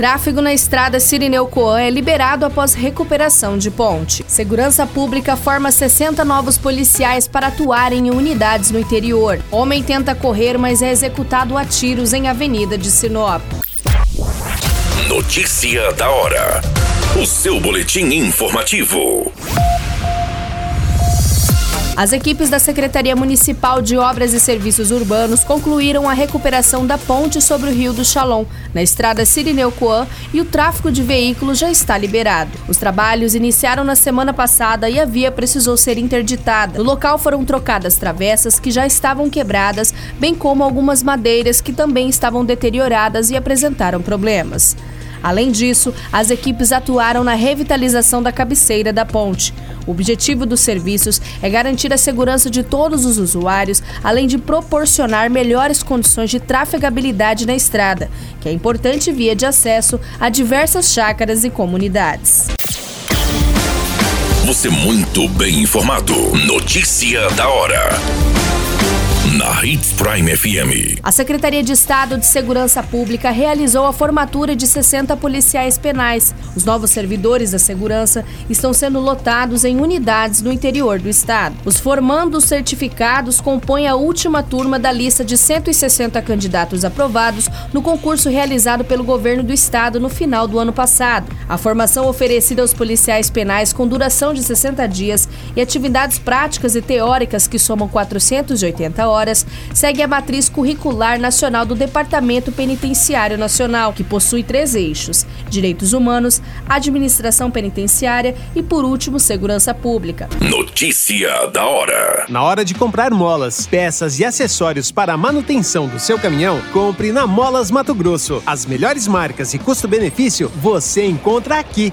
Tráfego na estrada Sirineu Coan é liberado após recuperação de ponte. Segurança Pública forma 60 novos policiais para atuarem em unidades no interior. Homem tenta correr, mas é executado a tiros em Avenida de Sinop. Notícia da hora. O seu boletim informativo. As equipes da Secretaria Municipal de Obras e Serviços Urbanos concluíram a recuperação da ponte sobre o Rio do Chalon, na estrada Sirineu Coan, e o tráfego de veículos já está liberado. Os trabalhos iniciaram na semana passada e a via precisou ser interditada. No local foram trocadas travessas que já estavam quebradas, bem como algumas madeiras que também estavam deterioradas e apresentaram problemas. Além disso, as equipes atuaram na revitalização da cabeceira da ponte. O objetivo dos serviços é garantir a segurança de todos os usuários, além de proporcionar melhores condições de trafegabilidade na estrada, que é importante via de acesso a diversas chácaras e comunidades. Você muito bem informado. Notícia da hora na Hits Prime FM. A Secretaria de Estado de Segurança Pública realizou a formatura de 60 policiais penais. Os novos servidores da segurança estão sendo lotados em unidades no interior do estado. Os formandos certificados compõem a última turma da lista de 160 candidatos aprovados no concurso realizado pelo governo do estado no final do ano passado. A formação oferecida aos policiais penais com duração de 60 dias e atividades práticas e teóricas que somam 480 horas horas, segue a matriz curricular nacional do Departamento Penitenciário Nacional, que possui três eixos: direitos humanos, administração penitenciária e, por último, segurança pública. Notícia da hora: Na hora de comprar molas, peças e acessórios para a manutenção do seu caminhão, compre na Molas Mato Grosso. As melhores marcas e custo-benefício você encontra aqui.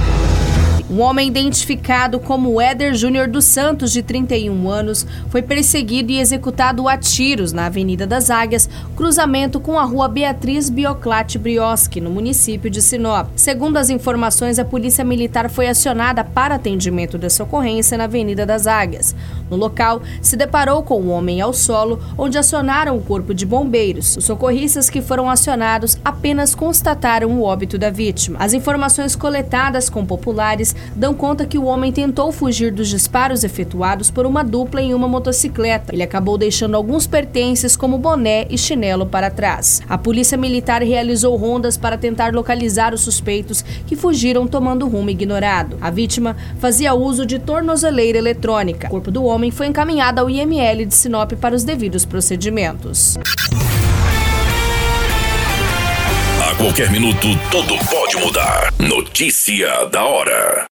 Um homem identificado como Éder Júnior dos Santos, de 31 anos, foi perseguido e executado a tiros na Avenida das Águias, cruzamento com a rua Beatriz Bioclate Brioski, no município de Sinop. Segundo as informações, a Polícia Militar foi acionada para atendimento dessa ocorrência na Avenida das Águias. No local, se deparou com o um homem ao solo, onde acionaram o corpo de bombeiros. Os socorristas que foram acionados apenas constataram o óbito da vítima. As informações coletadas com populares dão conta que o homem tentou fugir dos disparos efetuados por uma dupla em uma motocicleta. Ele acabou deixando alguns pertences, como boné e chinelo, para trás. A polícia militar realizou rondas para tentar localizar os suspeitos que fugiram tomando rumo ignorado. A vítima fazia uso de tornozeleira eletrônica. O corpo do homem foi encaminhado ao IML de Sinop para os devidos procedimentos. A qualquer minuto, tudo pode mudar. Notícia da hora.